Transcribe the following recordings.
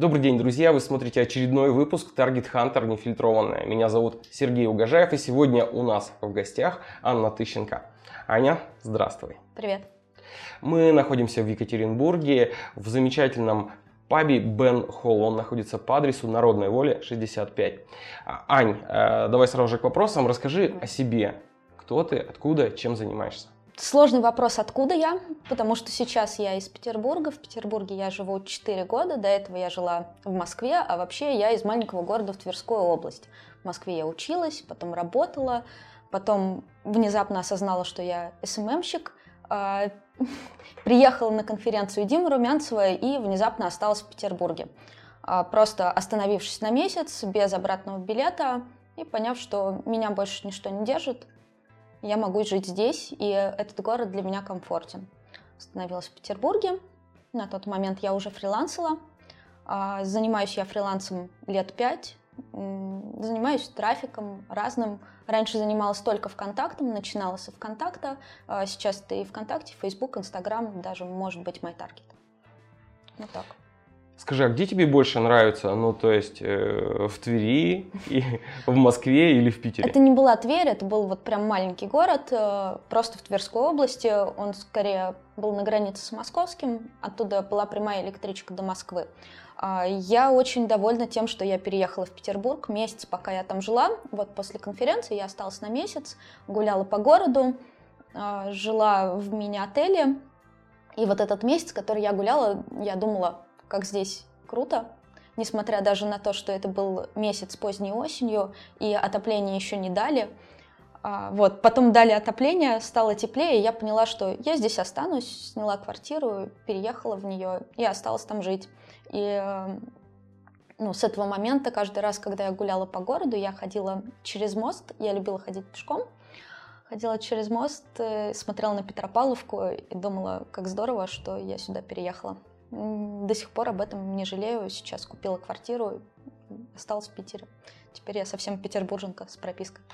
Добрый день, друзья! Вы смотрите очередной выпуск Target Hunter нефильтрованная. Меня зовут Сергей Угожаев, и сегодня у нас в гостях Анна Тыщенко. Аня, здравствуй. Привет. Мы находимся в Екатеринбурге в замечательном пабе Бен Холл. Он находится по адресу Народной воли 65. А, Ань, э, давай сразу же к вопросам. Расскажи о себе. Кто ты, откуда, чем занимаешься? Сложный вопрос, откуда я, потому что сейчас я из Петербурга. В Петербурге я живу 4 года, до этого я жила в Москве, а вообще я из маленького города в Тверскую область. В Москве я училась, потом работала, потом внезапно осознала, что я СММщик, а, приехала на конференцию Димы Румянцева и внезапно осталась в Петербурге. А, просто остановившись на месяц, без обратного билета, и поняв, что меня больше ничто не держит, я могу жить здесь, и этот город для меня комфортен. Остановилась в Петербурге. На тот момент я уже фрилансила. А, занимаюсь я фрилансом лет пять. Занимаюсь трафиком разным. Раньше занималась только ВКонтактом, начинала со ВКонтакта. А сейчас это и ВКонтакте, Фейсбук, Инстаграм, даже может быть таргет. Вот так. Скажи, а где тебе больше нравится? Ну, то есть э, в Твери, и в Москве или в Питере? Это не была Тверь, это был вот прям маленький город, э, просто в Тверской области. Он скорее был на границе с московским, оттуда была прямая электричка до Москвы. Э, я очень довольна тем, что я переехала в Петербург месяц, пока я там жила. Вот после конференции я осталась на месяц, гуляла по городу, э, жила в мини-отеле. И вот этот месяц, который я гуляла, я думала, как здесь круто, несмотря даже на то, что это был месяц поздней осенью, и отопление еще не дали. А, вот, потом дали отопление, стало теплее, и я поняла, что я здесь останусь, сняла квартиру, переехала в нее и осталась там жить. И ну, с этого момента каждый раз, когда я гуляла по городу, я ходила через мост, я любила ходить пешком, ходила через мост, э, смотрела на Петропавловку и думала, как здорово, что я сюда переехала. До сих пор об этом не жалею. Сейчас купила квартиру, осталась в Питере. Теперь я совсем петербурженка с пропиской.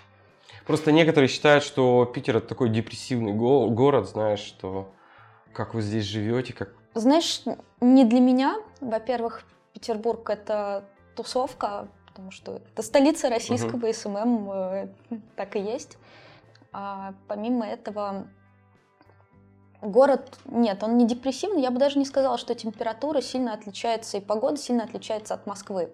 Просто некоторые считают, что Питер это такой депрессивный го- город, знаешь, что как вы здесь живете, как... Знаешь, не для меня. Во-первых, Петербург это тусовка, потому что это столица российского угу. SMM, э, так и есть. А помимо этого, Город, нет, он не депрессивный. Я бы даже не сказала, что температура сильно отличается и погода сильно отличается от Москвы.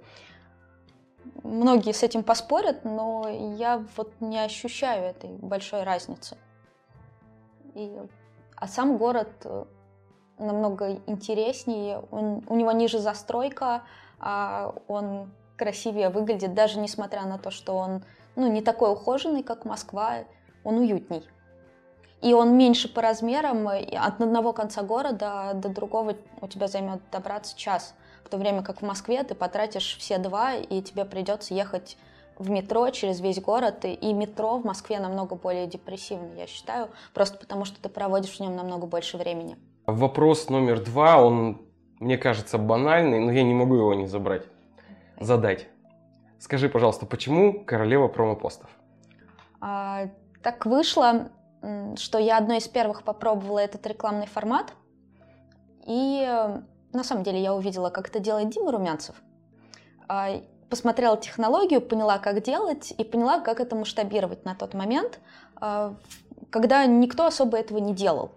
Многие с этим поспорят, но я вот не ощущаю этой большой разницы. И, а сам город э, намного интереснее, он, у него ниже застройка, а он красивее выглядит, даже несмотря на то, что он ну, не такой ухоженный, как Москва, он уютней и он меньше по размерам, от одного конца города до другого у тебя займет добраться час, в то время как в Москве ты потратишь все два, и тебе придется ехать в метро через весь город, и метро в Москве намного более депрессивно, я считаю, просто потому что ты проводишь в нем намного больше времени. Вопрос номер два, он, мне кажется, банальный, но я не могу его не забрать, задать. Скажи, пожалуйста, почему королева промопостов? А, так вышло, что я одной из первых попробовала этот рекламный формат. И э, на самом деле я увидела, как это делает Дима Румянцев. А, посмотрела технологию, поняла, как делать, и поняла, как это масштабировать на тот момент, а, когда никто особо этого не делал.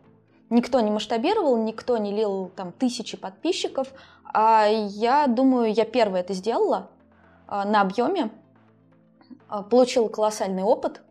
Никто не масштабировал, никто не лил там тысячи подписчиков. А я думаю, я первая это сделала а, на объеме, получила колоссальный опыт,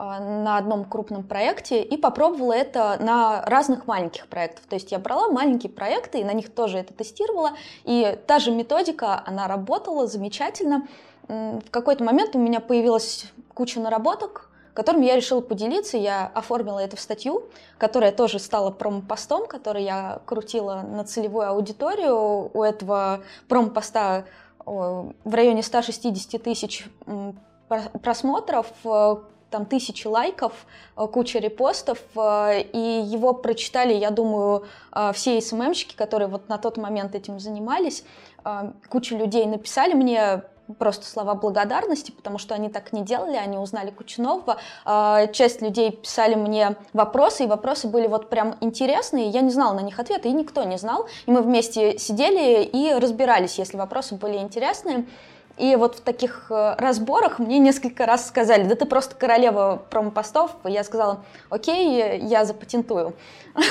на одном крупном проекте и попробовала это на разных маленьких проектах. То есть я брала маленькие проекты и на них тоже это тестировала. И та же методика, она работала замечательно. В какой-то момент у меня появилась куча наработок, которыми я решила поделиться. Я оформила это в статью, которая тоже стала промопостом, который я крутила на целевую аудиторию. У этого промопоста в районе 160 тысяч просмотров там тысячи лайков, э, куча репостов, э, и его прочитали, я думаю, э, все СММщики, которые вот на тот момент этим занимались. Куча людей написали мне просто слова благодарности, потому что они так не делали, они узнали кучу нового. Часть людей писали мне вопросы, и вопросы были вот прям интересные, я не знала на них ответа, и никто не знал. И мы вместе сидели и разбирались, если вопросы были интересные. И вот в таких э, разборах мне несколько раз сказали, да ты просто королева промопостов. Я сказала, окей, я запатентую.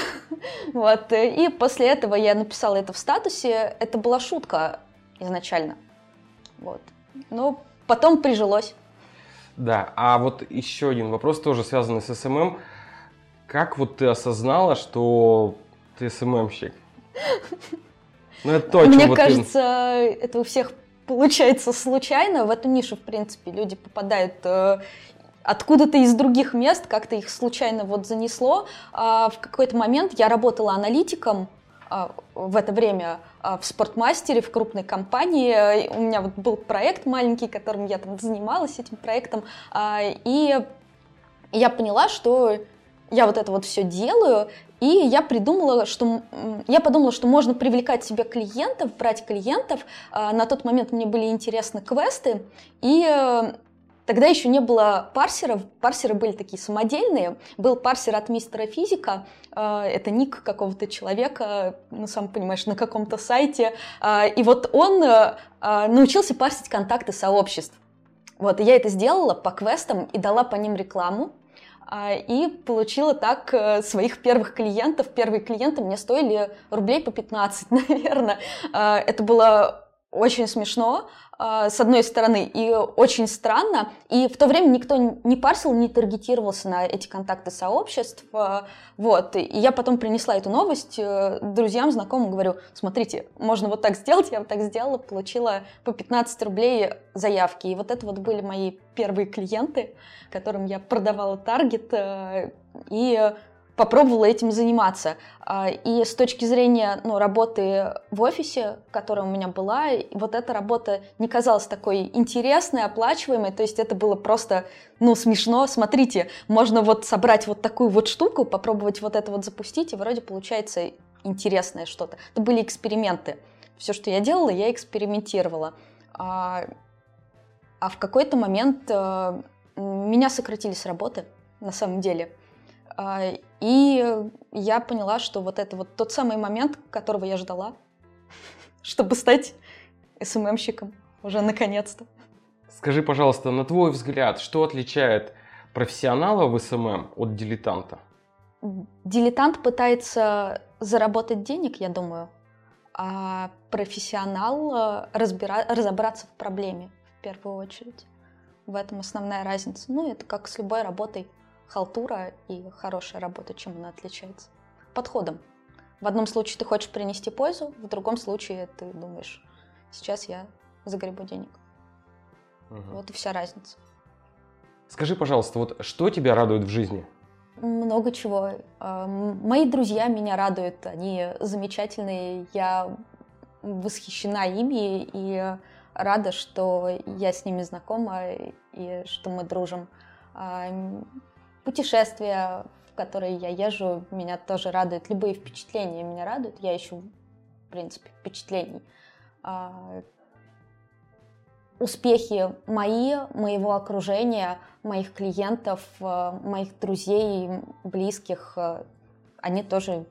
Вот. И после этого я написала это в статусе. Это была шутка изначально. Вот. Но потом прижилось. Да, а вот еще один вопрос, тоже связанный с СММ. Как вот ты осознала, что ты СММщик? Ну, это то, Мне кажется, ты... это у всех получается случайно. В эту нишу, в принципе, люди попадают э, откуда-то из других мест, как-то их случайно вот занесло. А в какой-то момент я работала аналитиком а, в это время а, в спортмастере, в крупной компании. У меня вот был проект маленький, которым я там занималась этим проектом. И я поняла, что я вот это вот все делаю, и я придумала, что я подумала, что можно привлекать себе клиентов, брать клиентов. А, на тот момент мне были интересны квесты, и э, Тогда еще не было парсеров, парсеры были такие самодельные. Был парсер от мистера физика, э, это ник какого-то человека, ну, сам понимаешь, на каком-то сайте. А, и вот он э, научился парсить контакты сообществ. Вот, и я это сделала по квестам и дала по ним рекламу. А, и получила так э, своих первых клиентов. Первые клиенты мне стоили рублей по 15, наверное. А, это было очень смешно, а, с одной стороны, и очень странно. И в то время никто не парсил, не таргетировался на эти контакты сообществ. А, вот. И я потом принесла эту новость э, друзьям, знакомым, говорю, смотрите, можно вот так сделать, я вот так сделала, получила по 15 рублей заявки. И вот это вот были мои первые клиенты, которым я продавала таргет. Э, и попробовала этим заниматься. А, и с точки зрения ну, работы в офисе, которая у меня была, вот эта работа не казалась такой интересной, оплачиваемой, то есть это было просто, ну, смешно. Смотрите, можно вот собрать вот такую вот штуку, попробовать вот это вот запустить, и вроде получается интересное что-то. Это были эксперименты. Все, что я делала, я экспериментировала. А, а в какой-то момент а, меня сократили с работы, на самом деле. И я поняла, что вот это вот тот самый момент, которого я ждала, чтобы стать СММщиком уже наконец-то. Скажи, пожалуйста, на твой взгляд, что отличает профессионала в СММ от дилетанта? Дилетант пытается заработать денег, я думаю, а профессионал э, разбира... разобраться в проблеме в первую очередь. В этом основная разница. Ну, это как с любой работой халтура и хорошая работа, чем она отличается? Подходом. В одном случае ты хочешь принести пользу, в другом случае ты думаешь, сейчас я загребу денег. Угу. Вот и вся разница. Скажи, пожалуйста, вот что тебя радует в жизни? Много чего. А, мои друзья меня радуют, они замечательные, я восхищена ими и рада, что я с ними знакома и что мы дружим. Путешествия, в которые я езжу, меня тоже радуют. Любые впечатления меня радуют. Я ищу, в принципе, впечатлений. А, успехи мои, моего окружения, моих клиентов, а, моих друзей, близких, а, они тоже,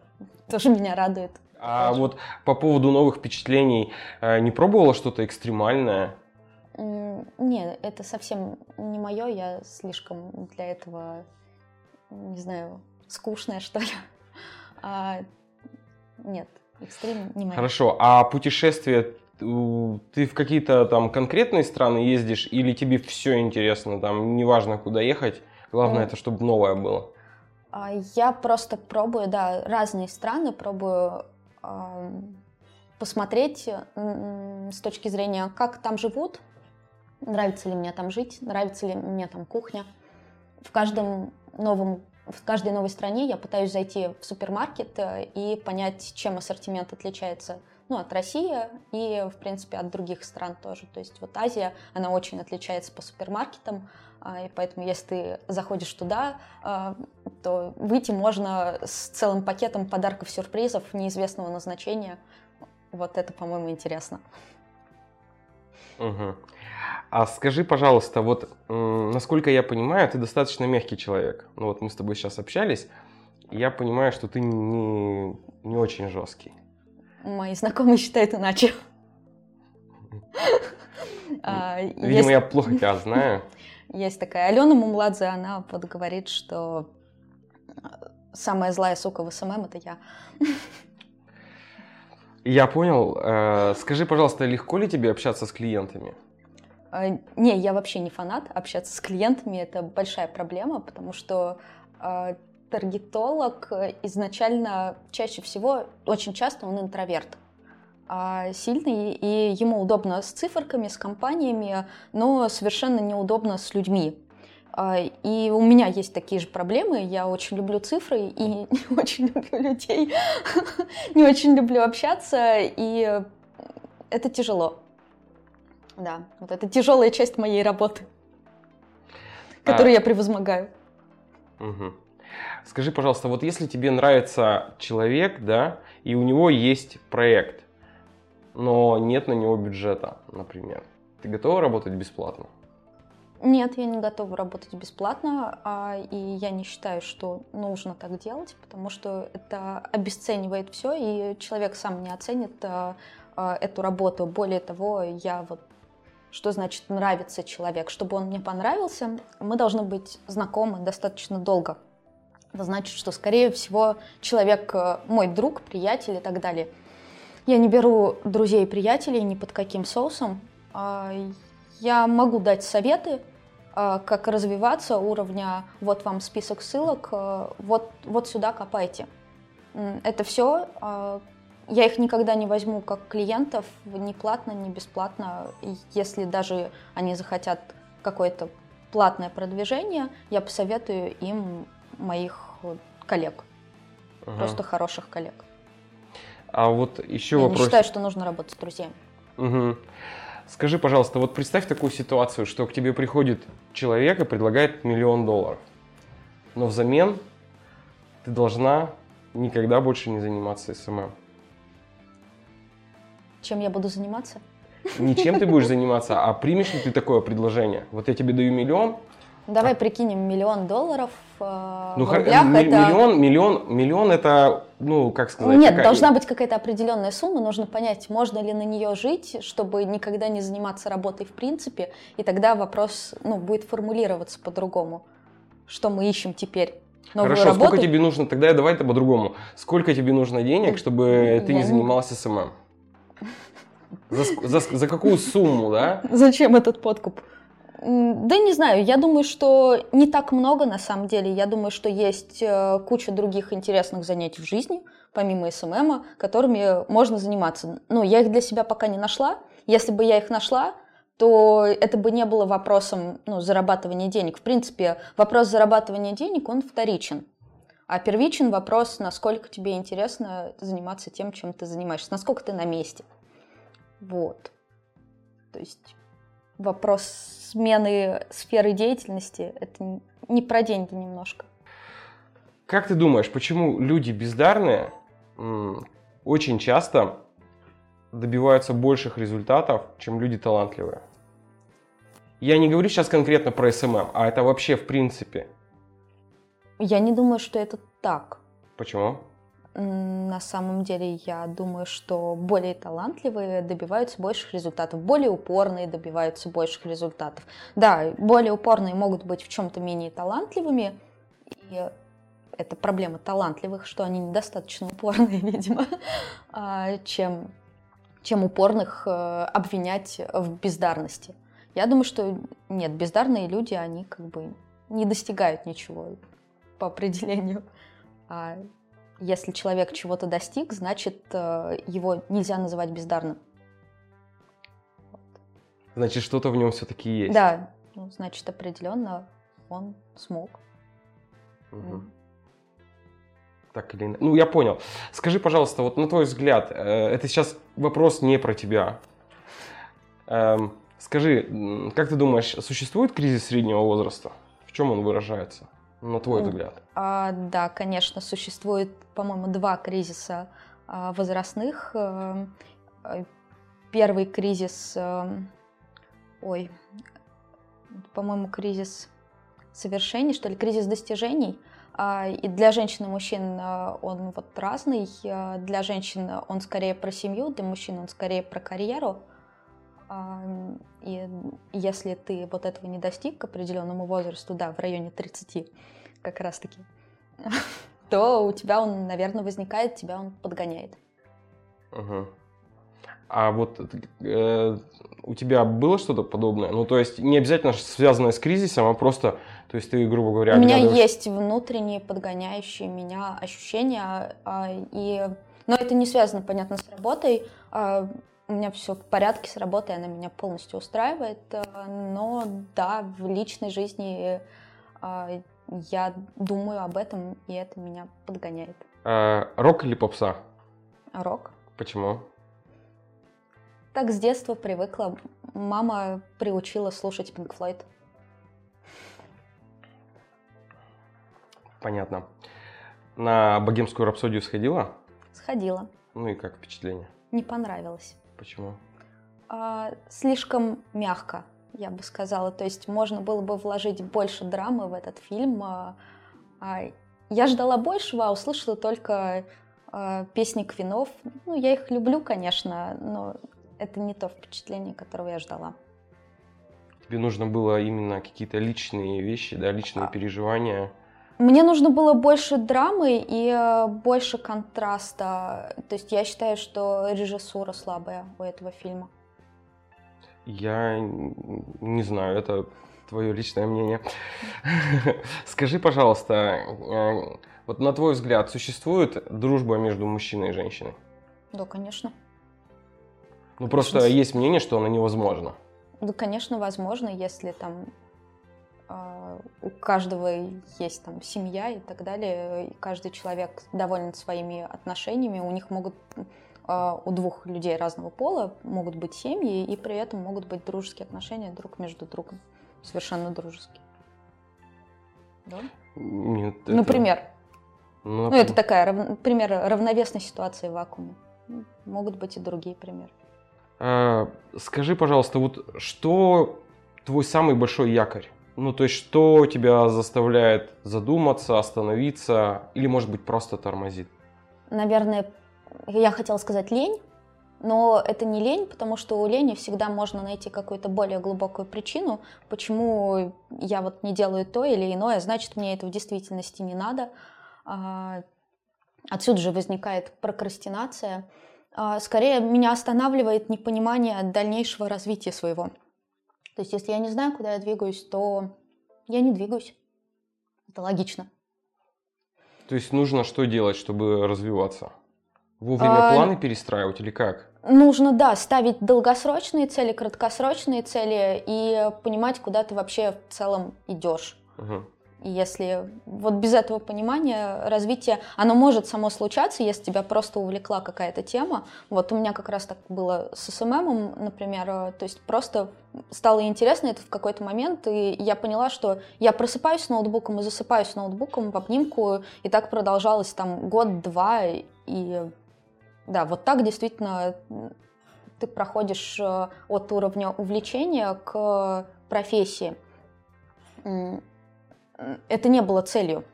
тоже меня радуют. А вот по поводу новых впечатлений, не пробовала что-то экстремальное? Нет, это совсем не мое, я слишком для этого не знаю, скучная, что ли. А, нет, экстрим не моя. Хорошо, а путешествия ты в какие-то там конкретные страны ездишь или тебе все интересно, там неважно куда ехать, главное mm. это чтобы новое было? А, я просто пробую, да, разные страны, пробую э, посмотреть э, с точки зрения, как там живут, нравится ли мне там жить, нравится ли мне там кухня. В каждом новом, в каждой новой стране я пытаюсь зайти в супермаркет э, и понять, чем ассортимент отличается ну, от России и, в принципе, от других стран тоже. То есть вот Азия, она очень отличается по супермаркетам, а, и поэтому если ты заходишь туда, а, то выйти можно с целым пакетом подарков-сюрпризов неизвестного назначения. Вот это, по-моему, интересно. Угу. А скажи, пожалуйста, вот насколько я понимаю, ты достаточно мягкий человек. Ну вот мы с тобой сейчас общались, и я понимаю, что ты не, не очень жесткий. Мои знакомые считают иначе. А, Видимо, я плохо тебя знаю. Есть такая Алена Мумладзе, она вот говорит, что самая злая сука в СММ это я. Я понял. Э, скажи, пожалуйста, легко ли тебе общаться с клиентами? Э, не, я вообще не фанат общаться с клиентами. Это большая проблема, потому что э, таргетолог изначально чаще всего, очень часто он интроверт а, сильный, и ему удобно с циферками, с компаниями, но совершенно неудобно с людьми. И у меня есть такие же проблемы. Я очень люблю цифры и не очень люблю людей, не очень люблю общаться, и это тяжело. Да, вот это тяжелая часть моей работы, которую а... я превозмогаю. Угу. Скажи, пожалуйста, вот если тебе нравится человек, да, и у него есть проект, но нет на него бюджета, например, ты готова работать бесплатно? Нет, я не готова работать бесплатно, а, и я не считаю, что нужно так делать, потому что это обесценивает все, и человек сам не оценит а, а, эту работу. Более того, я вот что значит нравится человек. Чтобы он мне понравился, мы должны быть знакомы достаточно долго. Это значит, что, скорее всего, человек мой друг, приятель и так далее. Я не беру друзей и приятелей ни под каким соусом. Я могу дать советы, а, как развиваться уровня, вот вам список ссылок, а, вот, вот сюда копайте. Это все. Я их никогда не возьму как клиентов, ни платно, ни бесплатно. Если даже они захотят какое-то платное продвижение, я посоветую им моих коллег. Ага. Просто хороших коллег. А вот еще я вопрос. Я считаю, что нужно работать с друзьями. Угу. Скажи, пожалуйста, вот представь такую ситуацию, что к тебе приходит человек и предлагает миллион долларов, но взамен ты должна никогда больше не заниматься СММ. Чем я буду заниматься? Не чем ты будешь заниматься, а примешь ли ты такое предложение? Вот я тебе даю миллион, Давай а... прикинем миллион долларов э, ну, в рублях. М- это... Миллион, миллион, миллион это, ну, как сказать? Нет, какая... должна быть какая-то определенная сумма, нужно понять, можно ли на нее жить, чтобы никогда не заниматься работой в принципе, и тогда вопрос, ну, будет формулироваться по-другому. Что мы ищем теперь? Новую Хорошо, работу? сколько тебе нужно, тогда давай это по-другому. Сколько тебе нужно денег, чтобы ты не занималась СММ? За, за, за какую сумму, да? Зачем этот подкуп? Да не знаю, я думаю, что не так много на самом деле. Я думаю, что есть э, куча других интересных занятий в жизни, помимо СММа, которыми можно заниматься. Но я их для себя пока не нашла. Если бы я их нашла, то это бы не было вопросом ну, зарабатывания денег. В принципе, вопрос зарабатывания денег, он вторичен. А первичен вопрос, насколько тебе интересно заниматься тем, чем ты занимаешься, насколько ты на месте. Вот. То есть вопрос смены сферы деятельности, это не про деньги немножко. Как ты думаешь, почему люди бездарные очень часто добиваются больших результатов, чем люди талантливые? Я не говорю сейчас конкретно про СММ, а это вообще в принципе. Я не думаю, что это так. Почему? На самом деле, я думаю, что более талантливые добиваются больших результатов, более упорные добиваются больших результатов. Да, более упорные могут быть в чем-то менее талантливыми, и это проблема талантливых, что они недостаточно упорные, видимо, а, чем, чем упорных э, обвинять в бездарности. Я думаю, что нет, бездарные люди, они как бы не достигают ничего по определению. А если человек чего-то достиг, значит, э, его нельзя называть бездарным. Значит, что-то в нем все-таки есть. Да, ну, значит, определенно он смог. Угу. Так или иначе. Ну, я понял. Скажи, пожалуйста, вот на твой взгляд, э, это сейчас вопрос не про тебя. Эм, скажи, как ты думаешь, существует кризис среднего возраста? В чем он выражается, на твой взгляд? А, да, конечно, существует, по-моему, два кризиса а, возрастных. Э, э, Первый кризис, э, ой, по-моему, кризис совершений, что ли, кризис достижений. А, И для женщин и мужчин он вот разный. Для женщин он скорее про семью, для мужчин он скорее про карьеру. А, И если ты вот этого не достиг к определенному возрасту, да, в районе 30 как раз-таки, то у тебя он, наверное, возникает, тебя он подгоняет. Мгм. А вот э, у тебя было что-то подобное? Ну, то есть не обязательно связанное с кризисом, а просто, то есть ты, грубо говоря, У меня оглядываешь- есть внутренние подгоняющие меня ощущения, а, и... но это не связано, понятно, с работой. А, У меня все в порядке с работой, она меня полностью устраивает, а, но да, в личной жизни а, я думаю об этом, и это меня подгоняет. Э, рок или попса? Рок. Почему? Так с детства привыкла. Мама приучила слушать Pink Floyd. Понятно. На богемскую рапсодию сходила? Сходила. Ну и как впечатление? Не понравилось. Почему? А, слишком мягко, я бы сказала. То есть можно было бы вложить больше драмы в этот фильм. а, а я ждала большего, а услышала только а, песни Квинов. Ну, я их люблю, конечно, но это не то впечатление, которого я ждала. Тебе нужно было именно какие-то личные вещи, да, личные А. переживания. Мне нужно было больше драмы и э, больше контраста. То есть я считаю, что режиссура слабая у этого фильма. Я не знаю, это твое личное мнение. Скажи, пожалуйста, э, вот на твой взгляд, существует дружба между мужчиной и женщиной? Да, конечно. Ну, просто есть мнение, что она невозможна. Да, конечно, возможно, если там у каждого есть там семья и так далее, и каждый человек доволен своими отношениями, у них могут э, у двух людей разного пола могут быть семьи, и при этом могут быть дружеские отношения друг между другом, совершенно дружеские. Да? Нет, это- Например, Ну, ну это такая рав- пример равновесной ситуации в вакууме. Могут быть и другие примеры. А, Скажи, пожалуйста, вот что твой самый большой якорь? Ну, то есть, что тебя заставляет задуматься, остановиться, или, может быть, просто тормозит? наверное, я хотела сказать лень, но это не лень, потому что у лени всегда можно найти какую-то более глубокую причину, почему я вот не делаю то или иное, значит, мне это в действительности не надо. А, Отсюда же возникает прокрастинация. А, Скорее, меня останавливает непонимание дальнейшего развития своего. То есть, если я не знаю, куда я двигаюсь, то я не двигаюсь. Это логично. То есть, нужно что делать, чтобы развиваться? Вовремя А, планы перестраивать или как? Нужно, да, ставить долгосрочные цели, краткосрочные цели и понимать, куда ты вообще в целом идешь. Мгм. И если вот без этого понимания развитие, оно может само случаться, если тебя просто увлекла какая-то тема. Вот у меня как раз так было с СММом, например, э, то есть просто стало интересно это в какой-то момент, и я поняла, что я просыпаюсь с ноутбуком и засыпаю с ноутбуком в обнимку, и так продолжалось там год-два, и да, вот так действительно ты проходишь э, от уровня увлечения к профессии. Это не было целью.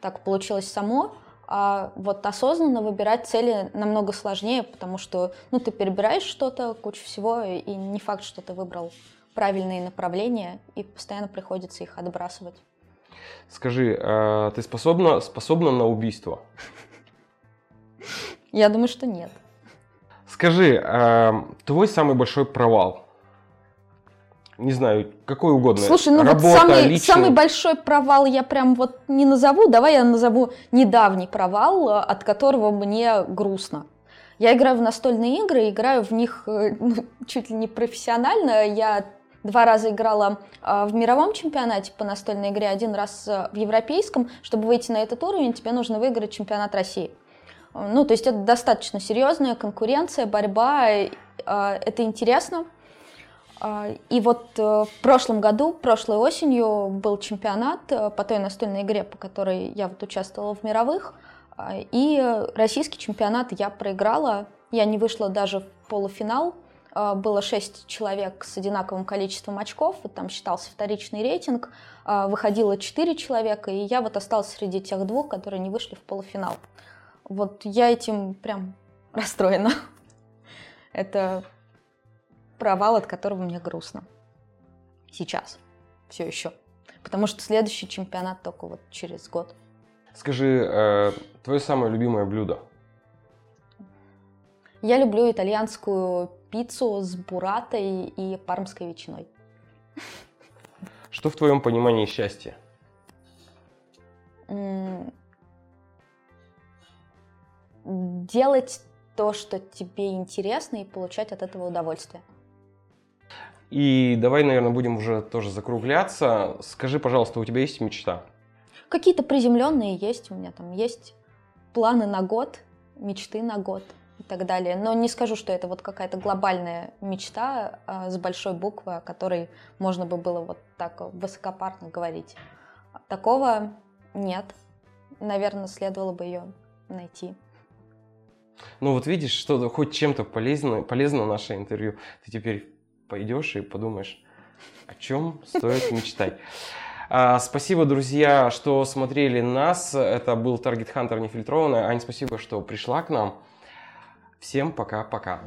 Так получилось само. А вот осознанно выбирать цели намного сложнее, потому что ну, ты перебираешь что-то, кучу всего, и не факт, что ты выбрал правильные направления, и постоянно приходится их отбрасывать. Скажи, а ты способна, способна на убийство? Я думаю, что нет. Скажи, а, твой самый большой провал? Не знаю, какой угодно. Слушай, ну Работа, вот самый, личный. самый большой провал я прям вот не назову. Давай я назову недавний провал, э, от которого мне грустно. Я играю в настольные игры, играю в них э, ну, чуть ли не профессионально. Я два раза играла а, в мировом чемпионате по настольной игре, один раз в европейском. Чтобы выйти на этот уровень, тебе нужно выиграть чемпионат России. Ну, то есть это достаточно серьезная конкуренция, борьба, это интересно. И вот в прошлом году, прошлой осенью был чемпионат по той настольной игре, по которой я вот участвовала в мировых. И российский чемпионат я проиграла. Я не вышла даже в полуфинал. А, было шесть человек с одинаковым количеством очков, там считался вторичный рейтинг, а, выходило четыре человека, и я вот осталась среди тех двух, которые не вышли в полуфинал. Вот я этим прям расстроена. Это провал, от которого мне грустно. Сейчас. Все еще. Потому что следующий чемпионат только вот через год. Скажи, э, твое самое любимое блюдо? Я люблю итальянскую пиццу с буратой и пармской ветчиной. Что в твоем понимании счастье? Делать то, что тебе интересно, и получать от этого удовольствие. И давай, наверное, будем уже тоже закругляться. Скажи, пожалуйста, у тебя есть мечта? Какие-то приземленные есть. У меня там есть планы на год, мечты на год и так далее. Но не скажу, что это вот какая-то глобальная мечта а, с большой буквы, о которой можно бы было вот так высокопарно говорить. Такого нет. Наверное, следовало бы ее найти. Ну вот видишь, что хоть чем-то полезно, полезно наше интервью. Ты теперь пойдешь и подумаешь, о чем стоит мечтать. А, спасибо, друзья, что смотрели нас. Это был Target Hunter нефильтрованный. Ань, спасибо, что пришла к нам. Всем пока-пока.